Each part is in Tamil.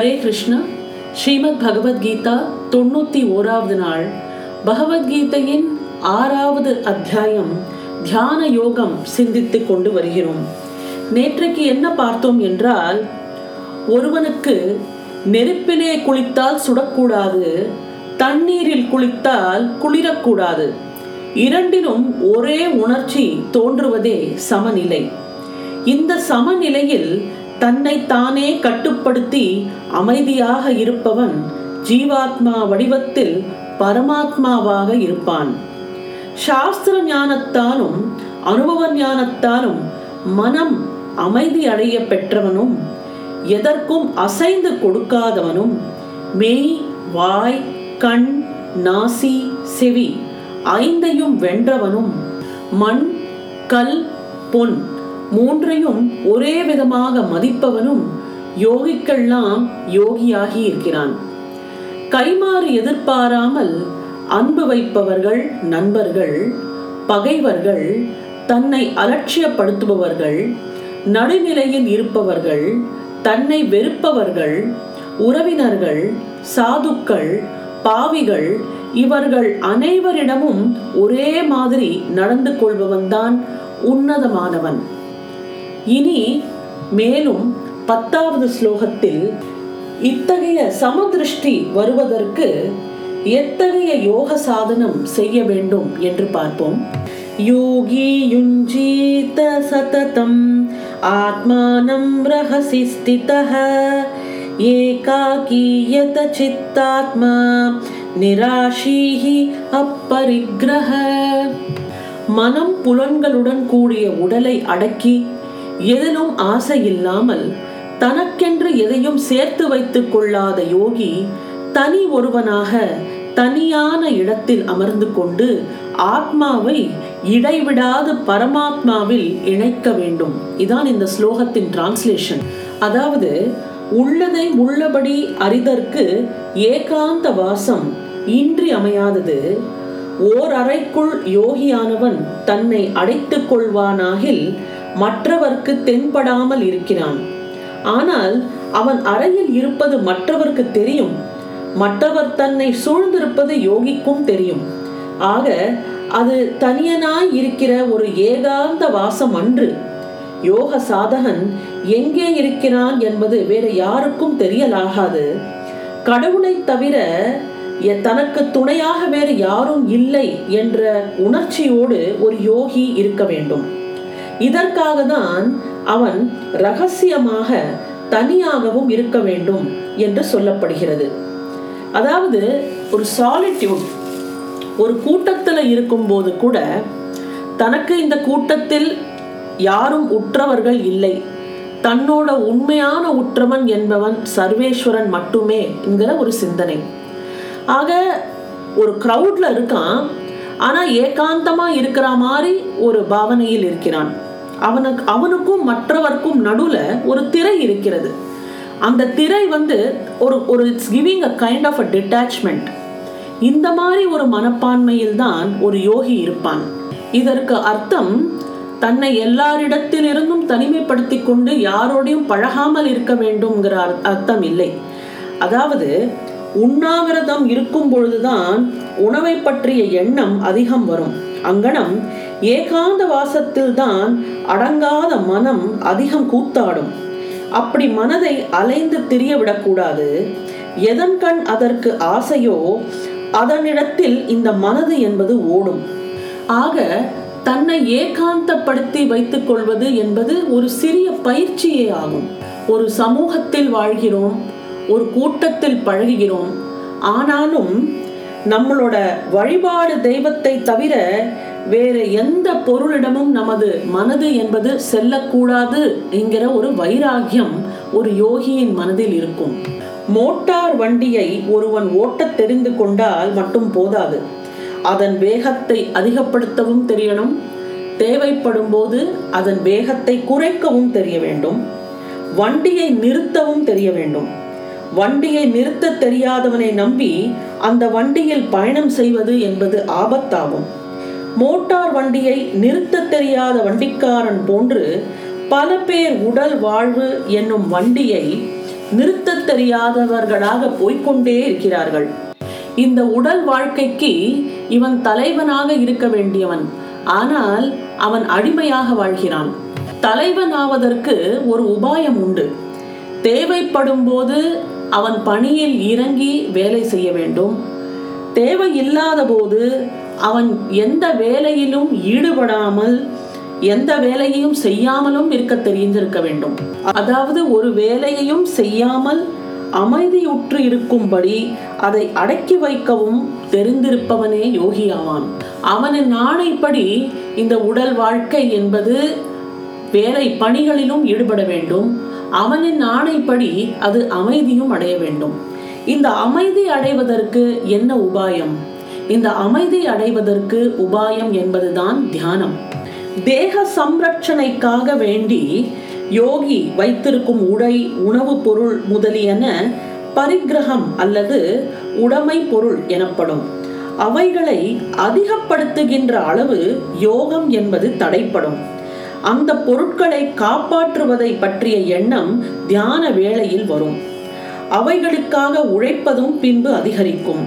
ஹரே கிருஷ்ணா. ஸ்ரீமத் பகவத்கீதா தொண்ணூற்றி ஓராவது நாள். பகவத்கீதையின் ஆறாவது அத்தியாயம் தியான யோகம் சிந்தித்துக் கொண்டு வருகிறோம். நேற்றைக்கு என்ன பார்த்தோம் என்றால் ஒருவனுக்கு நெருப்பிலே குளித்தால் சுடக்கூடாது தண்ணீரில் குளித்தால் குளிரக்கூடாது. இரண்டிலும் ஒரே உணர்ச்சி தோன்றுவதே சமநிலை. இந்த சமநிலையில் தன்னை தானே கட்டுப்படுத்தி அமைதியாக இருப்பவன் ஜீவாத்மா வடிவத்தில் பரமாத்மாவாக இருப்பான். சாஸ்திர ஞானத்தாலும் அனுபவ ஞானத்தாலும் மனம் அமைதி அடைய பெற்றவனும் எதற்கும் அசைந்து கொடுக்காதவனும் மெய் வாய் கண் நாசி செவி ஐந்தையும் வென்றவனும் மண் கல் பொன் மூன்றையும் ஒரே விதமாக மதிப்பவனும் யோகிக்கெல்லாம் யோகியாகி இருக்கிறான். கைமாறு எதிர்பாராமல் அன்பு வைப்பவர்கள் நண்பர்கள் பகைவர்கள் தன்னை அலட்சியப்படுத்துபவர்கள் நடுநிலையில் இருப்பவர்கள் தன்னை வெறுப்பவர்கள் உறவினர்கள் சாதுக்கள் பாவிகள் இவர்கள் அனைவரிடமும் ஒரே மாதிரி நடந்து கொள்பவன்தான் உன்னதமானவன். இனி மேலும் பத்தாவது ஸ்லோகத்தில் இத்தகைய சமதிருஷ்டி வருவதற்கு எத்தகைய யோக சாதனம் செய்ய வேண்டும் என்று பார்ப்போம். யோகி யுஞ்சீத சததம் ஆத்மானம் ரகசி ஸ்திதः ஏகாகீயத சித்தாத்மா நிராஷீஹி அப்பரிக்ரஹ. மனம் புலன்களுடன் கூடிய உடலை அடக்கி எதிலும் ஆசை இல்லாமல் தனக்கென்று எதையும் சேர்த்து வைத்துக் கொள்ளாத யோகி தனி ஒருவனாக தனியான இடத்தில் அமர்ந்து கொண்டு ஆத்மாவை இடைவிடாது பரமாத்மாவில் இணைக்க வேண்டும். இதான் இந்த ஸ்லோகத்தின் டிரான்ஸ்லேஷன் அதாவது உள்ளதை உள்ளபடி அறிதற்கு ஏகாந்த வாசம் இன்றி அமையாதது. ஓர் அறைக்குள் யோகியானவன் தன்னை அடைத்துக் கொள்வானாகில் மற்றவர்க்கு தென்படாமல் இருக்கிறான். ஆனால் அவன் அறையில் இருப்பது மற்றவர்க்கு தெரியும். மற்றவர் தன்னை சூழ்ந்திருப்பது யோகிக்கும் தெரியும். ஆக அது தனியனாய் இருக்கிற ஒரு ஏகாந்த வாசம் அன்று. யோக சாதகன் எங்கே இருக்கிறான் என்பது வேற யாருக்கும் தெரியலாகாது. கடவுளை தவிர தனக்கு துணையாக வேறு யாரும் இல்லை என்ற உணர்ச்சியோடு ஒரு யோகி இருக்க வேண்டும். இதற்காக தான் அவன் ரகசியமாக தனியாகவும் இருக்க வேண்டும் என்று சொல்லப்படுகிறது. அதாவது ஒரு சாலிட்யூட் ஒரு கூட்டத்தில் இருக்கும்போது கூட தனக்கு இந்த கூட்டத்தில் யாரும் உற்றவர்கள் இல்லை. தன்னோட உண்மையான உற்றவன் என்பவன் சர்வேஸ்வரன் மட்டுமே என்கிற ஒரு சிந்தனை. ஆக ஒரு க்ரௌட்ல இருக்கான் ஆனால் ஏகாந்தமா இருக்கிற மாதிரி ஒரு பாவனையில் இருக்கிறான். அவனுக்கு அவனுக்கும் மற்றவர்க்கும் நடுவில் ஒரு திரை இருக்கிறது. அந்த திரை வந்து ஒரு ஒரு it's giving a kind of a detachment இந்த மாதிரி ஒரு மனப்பான்மையில் தான் ஒரு யோகி இருப்பான். இதற்கு அர்த்தம் தன்னை எல்லாரிடத்திலிருந்தும் தனிமைப்படுத்தி கொண்டு யாரோடையும் பழகாமல் இருக்க வேண்டும்ங்கிற அர்த்தம் இல்லை. அதாவது உண்ணாவிரதம் இருக்கும் பொழுதுதான் உணவை பற்றிய எண்ணம் அதிகம் வரும். அங்கனம் ஏகாந்த வாசத்தில் தான் அடங்காத மனம் அதிகம் கூத்தாடும். அப்படி மனதை அலைந்து திரிய விடக்கூடாது எதன் கண் அதற்கு ஆசையோ அதனிடத்தில் இந்த மனது என்பது ஓடும். ஆக தன்னை ஏகாந்தப்படுத்தி வைத்துக் கொள்வது என்பது ஒரு சிறிய பயிற்சியே ஆகும். ஒரு சமூகத்தில் வாழ்கிறோம் ஒரு கூட்டத்தில் பழகுகிறோம் ஆனாலும் நம்மளோட வழிபாடு தெய்வத்தை தவிர வேற எந்த பொருளிடமும் நமது மனது என்பது செல்லக்கூடாது என்கிற ஒரு வைராகியம் ஒரு யோகியின் மனதில் இருக்கும். மோட்டார் வண்டியை ஒருவன் ஓட்டத் தெரிந்து கொண்டால் மட்டும் போதாது. அதன் வேகத்தை அதிகப்படுத்தவும் தெரியணும். தேவைப்படும் போது அதன் வேகத்தை குறைக்கவும் தெரிய வேண்டும். வண்டியை நிறுத்தவும் தெரிய வேண்டும். வண்டியை நிறுத்த தெரியாதவனை நம்பி அந்த வண்டியில் பயணம் செய்வது என்பது ஆபத்தாகும். மோட்டார் வண்டியை நிறுத்த தெரியாத வண்டிக்காரன் போன்று பல பேர் உடல் வாழ்வு என்னும் வண்டியை நிறுத்தத் தெரியாதவர்களாக போய்கொண்டே இருக்கிறார்கள். இந்த உடல் வாழ்க்கைக்கு இவன் தலைவனாக இருக்க வேண்டியவன். ஆனால் அவன் அடிமையாக வாழ்கிறான். தலைவனாவதற்கு ஒரு உபாயம் உண்டு. தேவைப்படும் போது அவன் பணியில் இறங்கி வேலை செய்ய வேண்டும். தேவையில்லாத போது அவன் எந்த வேலையிலும் ஈடுபடாமல் எந்த வேலையையும் செய்யாமலும் இருக்க தெரிந்திருக்க வேண்டும். அதாவது ஒரு வேலையையும் செய்யாமல் அமைதியுற்று இருக்கும்படி அதை அடக்கி வைக்கவும் தெரிந்திருப்பவனே யோகியாவான் அவனின் ஆணைப்படி இந்த உடல் வாழ்க்கை என்பது வேலை பணிகளிலும் ஈடுபட வேண்டும். அவனின் ஆணைப்படி அது அமைதியும் அடைய வேண்டும். இந்த அமைதி அடைவதற்கு என்ன உபாயம்? இந்த அமைதி அடைவதற்கு உபாயம் என்பதுதான் தியானம். தேக சம்ரட்சணைக்காக வேண்டி யோகி வைத்திருக்கும் உடை உணவுப் பொருள் முதலியன பரிகிரகம் அல்லது உடைமை பொருள் எனப்படும். அவைகளை அதிகப்படுத்துகின்ற அளவு யோகம் என்பது தடைப்படும். அந்த பொருட்களை காப்பாற்றுவதை பற்றிய எண்ணம் தியான வேளையில் வரும். அவைகளுக்காக உழைப்பதும் பின்பு அதிகரிக்கும்.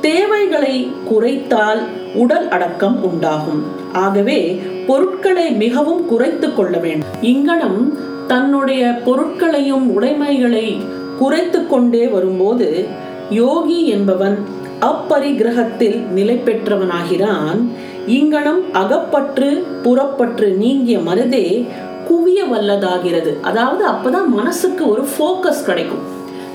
தேவைகளை குறைத்தால் உடல் அடக்கம் உண்டாகும். ஆகவே பொருட்களை மிகவும் குறைத்து கொள்ள வேண்டும். இங்கனம் தன்னுடைய பொருட்களையும் உடைமைகளை குறைத்து கொண்டே வரும்போது யோகி என்பவன் அப்பரிகிரகத்தில் நிலை பெற்றவனாகிறான் இங்கனம் அகப்பற்று புறப்பற்று நீங்கிய மனதே குவிய வல்லதாகிறது. அதாவது அப்பதான் மனசுக்கு ஒரு ஃபோக்கஸ் கிடைக்கும்.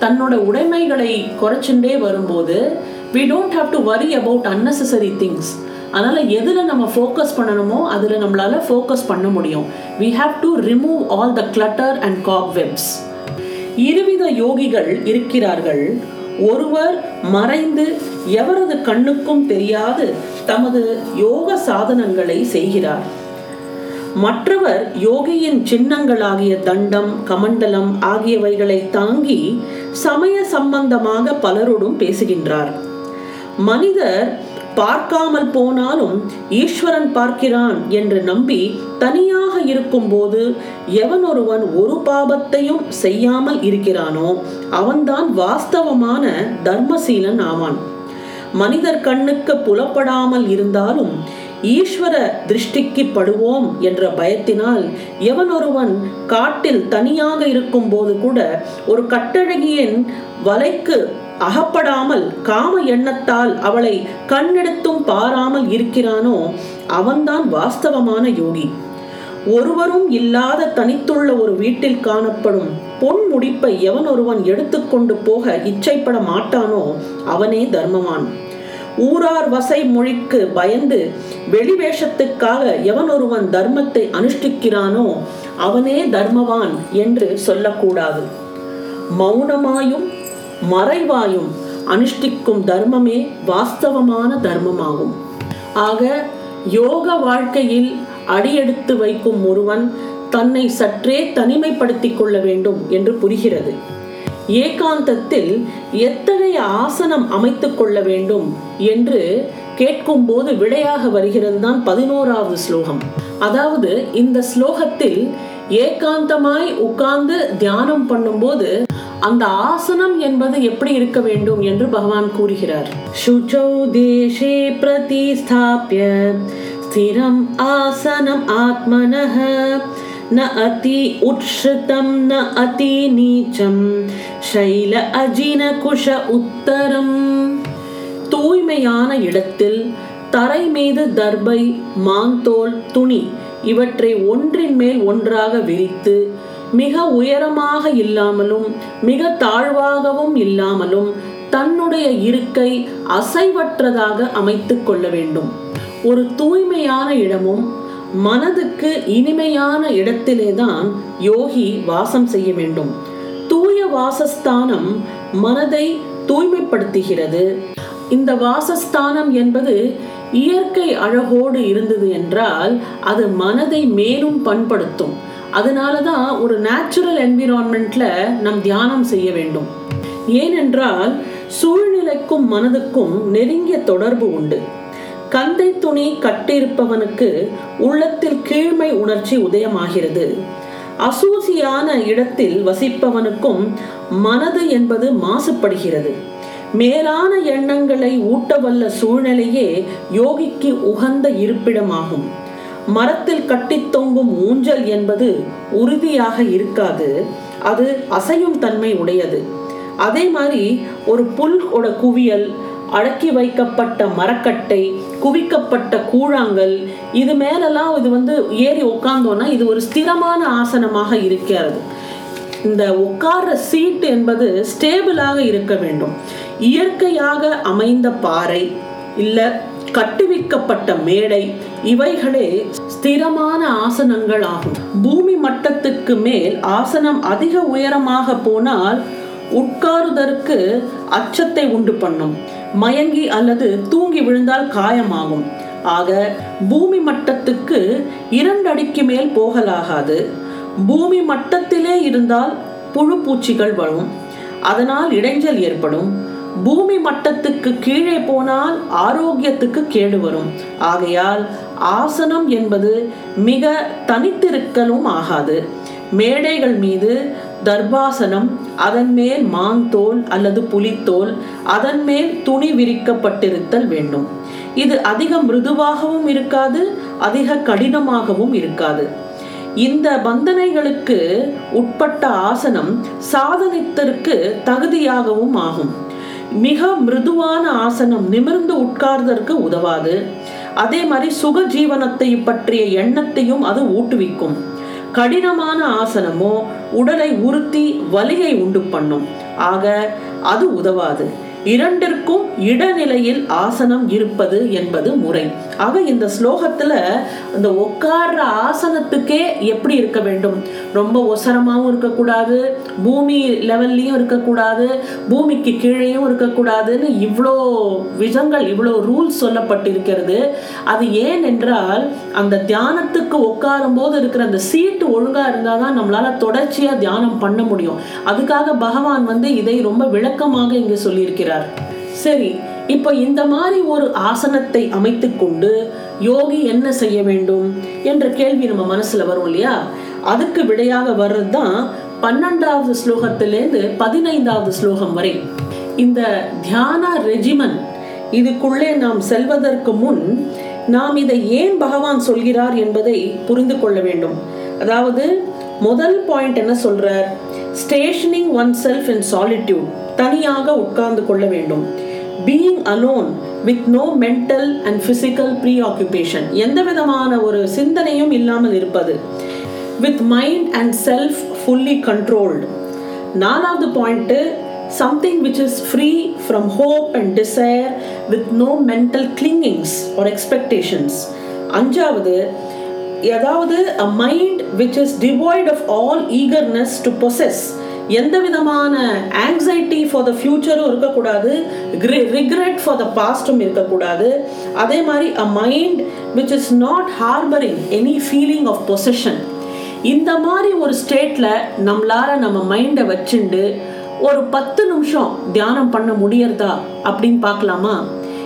தன்னோட உடைமைகளை குறைச்சுட்டே வரும்போது we don't have to worry about unnecessary things அதனால எதுல நம்ம ஃபோக்கஸ் பண்ணணுமோ அதுல நம்மளால ஃபோக்கஸ் பண்ண முடியும். We have to remove all the clutter and cobwebs இருவித யோகிகள் இருக்கிறார்கள். ஒருவர் மறைந்து எவரது கண்ணுக்கும் தெரியாது தமது யோக சாதனங்களை செய்கிறார். மற்றவர் யோகியின் சின்னங்களாகிய தண்டம் கமண்டலம் ஆகியவைகளை தாங்கி சமய சம்பந்தமாக பலரோடும் பேசுகின்றார். மனிதர் பார்க்காமல் போனாலும் ஈஸ்வரன் பார்க்கிறான் என்று நம்பி தனியாக இருக்கும்போது எவன் ஒருவன் ஒரு பாபத்தையும் செய்யாமல் இருக்கிறானோ அவன்தான் வாஸ்தவமான தர்மசீலன் ஆவான். மனிதர் கண்ணுக்கு புலப்படாமல் இருந்தாலும் ஈஸ்வர திருஷ்டிக்கு படுவோம் என்ற பயத்தினால் எவன் ஒருவன் காட்டில் தனியாக இருக்கும் போது கூட ஒரு கட்டழகியின் வலைக்கு அகப்படாமல் காம எண்ணத்தால் அவளை கண்ணெடுத்தும் பாராமல் இருக்கிறானோ அவன்தான் வாஸ்தவமான யோகி. ஒருவரும் இல்லாத தனித்துள்ள ஒரு வீட்டில் காணப்படும் பொன் முடிப்பை எவன் ஒருவன் எடுத்துக்கொண்டு போக இச்சைப்பட மாட்டானோ அவனே தர்மவான். ஊரார் வசை மொழிக்கு பயந்து வெளிவேஷத்துக்காக எவன் ஒருவன் தர்மத்தை அனுஷ்டிக்கிறானோ அவனே தர்மவான் என்று சொல்லக்கூடாது. மௌனமாயும் மறைவாயும் அனுஷ்டிக்கும் தர்மமே வாஸ்தவமான தர்மமாகும். ஆக யோக வாழ்க்கையில் அடியெடுத்து வைக்கும் ஒருவன் தன்னை சற்றே தனிமைப்படுத்திக் கொள்ள வேண்டும் என்று புரிகிறது. ஏகாந்தத்தில் எத்தகைய ஆசனம் அமைத்துக் கொள்ள வேண்டும் என்று கேட்கும்போது விடையாக வருகிறது தான் பதினோராவது ஸ்லோகம். அதாவது இந்த ஸ்லோகத்தில் ஏகாந்தமாய் உட்கார்ந்து தியானம் பண்ணும்போது அந்த ஆசனம் என்பது எப்படி இருக்க வேண்டும் என்று பகவான் கூறுகிறார். சுச்சௌ தேசே பிரதிஸ்தாபிய ஸ்திரம் ஆசனம் ஆத்மனஹ न अति उत्श्रितं न अति नीचं शैल अजिनकुश உத்தரம் தூய்மையான இடத்தில் தரை மீது தர்பை மாந்தோல் துணி இவற்றை ஒன்றின் மேல் ஒன்றாக விரித்து மிக உயரமாக இல்லாமலும் மிக தாழ்வாகவும் இல்லாமலும் தன்னுடைய இருக்கை அசைவற்றதாக அமைத்துக் கொள்ள வேண்டும் ஒரு தூய்மையான இடமும் மனதுக்கு இனிமையான இடத்திலே தான் யோகி வாசம் செய்ய வேண்டும். தூய வாசஸ்தானம் மனதை தூய்மைப்படுத்துகிறது. இந்த வாசஸ்தானம் என்பது இயற்கை அழகோடு இருந்தது என்றால் அது மனதை மேலும் பண்படுத்தும். அதனால தான் ஒரு நேச்சுரல் என்விரான்மெண்ட்ல நம் தியானம் செய்ய வேண்டும். ஏனென்றால் சூழ்நிலைக்கும் மனதுக்கும் நெருங்கிய தொடர்பு உண்டு. கந்தை துணி கட்டியிருப்பவனுக்கு உள்ளத்தில் கீழ்மை உணர்ச்சி உதயமாகிறது. அசூசியான இடத்தில் வசிப்பவனுக்கும் மனது என்பது மாசுபடுகிறது. மேலான எண்ணங்களை ஊட்டவல்ல சூழ்நிலையே யோகிக்கு உகந்த இருப்பிடமாகும். மரத்தில் கட்டித் தொங்கும் ஊஞ்சல் என்பது உறுதியாக இருக்காது. அது அசையும் தன்மை உடையது. அதே மாதிரி ஒரு புல்கோட குவியல் அடக்கி வைக்கப்பட்ட மரக்கட்டை குவிக்கப்பட்ட கூழாங்கல் இது மேலெல்லாம் இது வந்து ஏறி உட்கார்ந்தோன்னா இது ஒரு ஸ்திரமான ஆசனமாக இருக்கிறது. இந்த உட்கார்ற சீட் என்பது ஸ்டேபிளாக இருக்க வேண்டும். இயற்கையாக அமைந்த பாறை இல்ல கட்டுவிக்கப்பட்ட மேடை இவைகளே ஸ்திரமான ஆசனங்கள் ஆகும். பூமி மட்டத்துக்கு மேல் ஆசனம் அதிக உயரமாக போனால் உட்காருதற்கு அச்சத்தை உண்டு பண்ணும். மயங்கி அல்லது தூங்கி விழுந்தால் காயமாகும். ஆக பூமி மட்டத்துக்கு இரண்டு அடிக்கு மேல் போகலாகாது. பூமி மட்டத்திலே இருந்தால் புழு பூச்சிகள் வரும். அதனால் இடைஞ்சல் ஏற்படும். பூமி மட்டத்துக்கு கீழே போனால் ஆரோக்கியத்துக்கு கேடு வரும். ஆகையால் ஆசனம் என்பது மிக தனித்திருக்கலும் ஆகாது. மேடைகள் மீது தர்பாசனம் அதன் மேல் மாந்தோல் அல்லது புலித்தோல் அதன் மேல் துணி விரிக்கப்பட்டிருத்தல் வேண்டும். இது அதிக மிருதுவாகவும் இருக்காது அதிக கடினமாகவும் இருக்காது. இந்த பந்தனைகளுக்கு உட்பட்ட ஆசனம் சாதனித்தற்கு தகுதியாகவும் ஆகும். மிக மிருதுவான ஆசனம் நிமிர்ந்து உட்கார்தற்கு உதவாது. அதே மாதிரி சுக ஜீவனத்தை பற்றிய எண்ணத்தையும் அது ஊட்டுவிக்கும். கடினமான ஆசனமோ உடலை உறுத்தி வலியை உண்டு பண்ணும். ஆக அது உதவாது. இரண்டிற்கும் இடநிலையில் ஆசனம் இருப்பது என்பது முறை. ஆக இந்த ஸ்லோகத்துல இந்த உட்கார்ற ஆசனத்துக்கே எப்படி இருக்க வேண்டும்? ரொம்ப ஒசரமாகவும் இருக்கக்கூடாது பூமி லெவல்லையும் இருக்கக்கூடாது பூமிக்கு கீழேயும் இருக்கக்கூடாதுன்னு இவ்வளோ விதங்கள் இவ்வளோ ரூல்ஸ் சொல்லப்பட்டிருக்கிறது. அது ஏன் என்றால் அந்த தியானத்துக்கு உட்காரும் போது இருக்கிற அந்த சீட்டு ஒழுங்கா இருந்தால் தான் நம்மளால தொடர்ச்சியாக தியானம் பண்ண முடியும். அதுக்காக பகவான் வந்து இதை ரொம்ப விளக்கமாக இங்கே சொல்லியிருக்கிறார். சரி இப்போ இந்த மாதிரி ஒரு ஆசனத்தை அமைத்து கொண்டு யோகி என்ன செய்ய வேண்டும் என்ற கேள்வி நம்ம மனசுல வரும் இல்லையா? அதுக்கு விடையாக வர்றது தான் பன்னெண்டாவது ஸ்லோகத்திலேருந்து பதினைந்தாவது ஸ்லோகம் வரை. இந்த தியான ரெஜிமன் இதுக்குள்ளே நாம் செல்வதற்கு முன் நாம் இதை ஏன் பகவான் சொல்கிறார் என்பதை புரிந்து கொள்ள வேண்டும். அதாவது முதல் பாயிண்ட் என்ன சொல்றார்? Stationing one self in solitude தனியாக உட்கார்ந்து கொள்ள வேண்டும். Being alone with no mental and physical preoccupation எந்த விதமான ஒரு சிந்தனையும் இல்லாமல் இருப்பது. With mind and self fully controlled நாலாவது point something which is free from hope and desire with no mental clingings or expectations அஞ்சாவது ஏதாவது a mind which is devoid of all eagerness to possess எந்த விதமான ஆங்ஸைட்டி ஃபார் த ஃபியூச்சரும் இருக்கக்கூடாது ரிக்ரெட் ஃபார் த பாஸ்டும் இருக்கக்கூடாது. அதே மாதிரி a mind which is not harbouring any feeling of possession இந்த மாதிரி ஒரு ஸ்டேட்டில் நம்மளால நம்ம மைண்டை வச்சுண்டு ஒரு பத்து நிமிஷம் தியானம் பண்ண முடியறதா அப்படின்னு பார்க்கலாமா?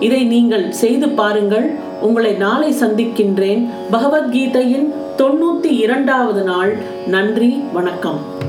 இதை நீங்கள் செய்து பாருங்கள். உங்களை நாளை சந்திக்கின்றேன். பகவத்கீதையின் தொண்ணூத்தி இரண்டாவது நாள். நன்றி வணக்கம்.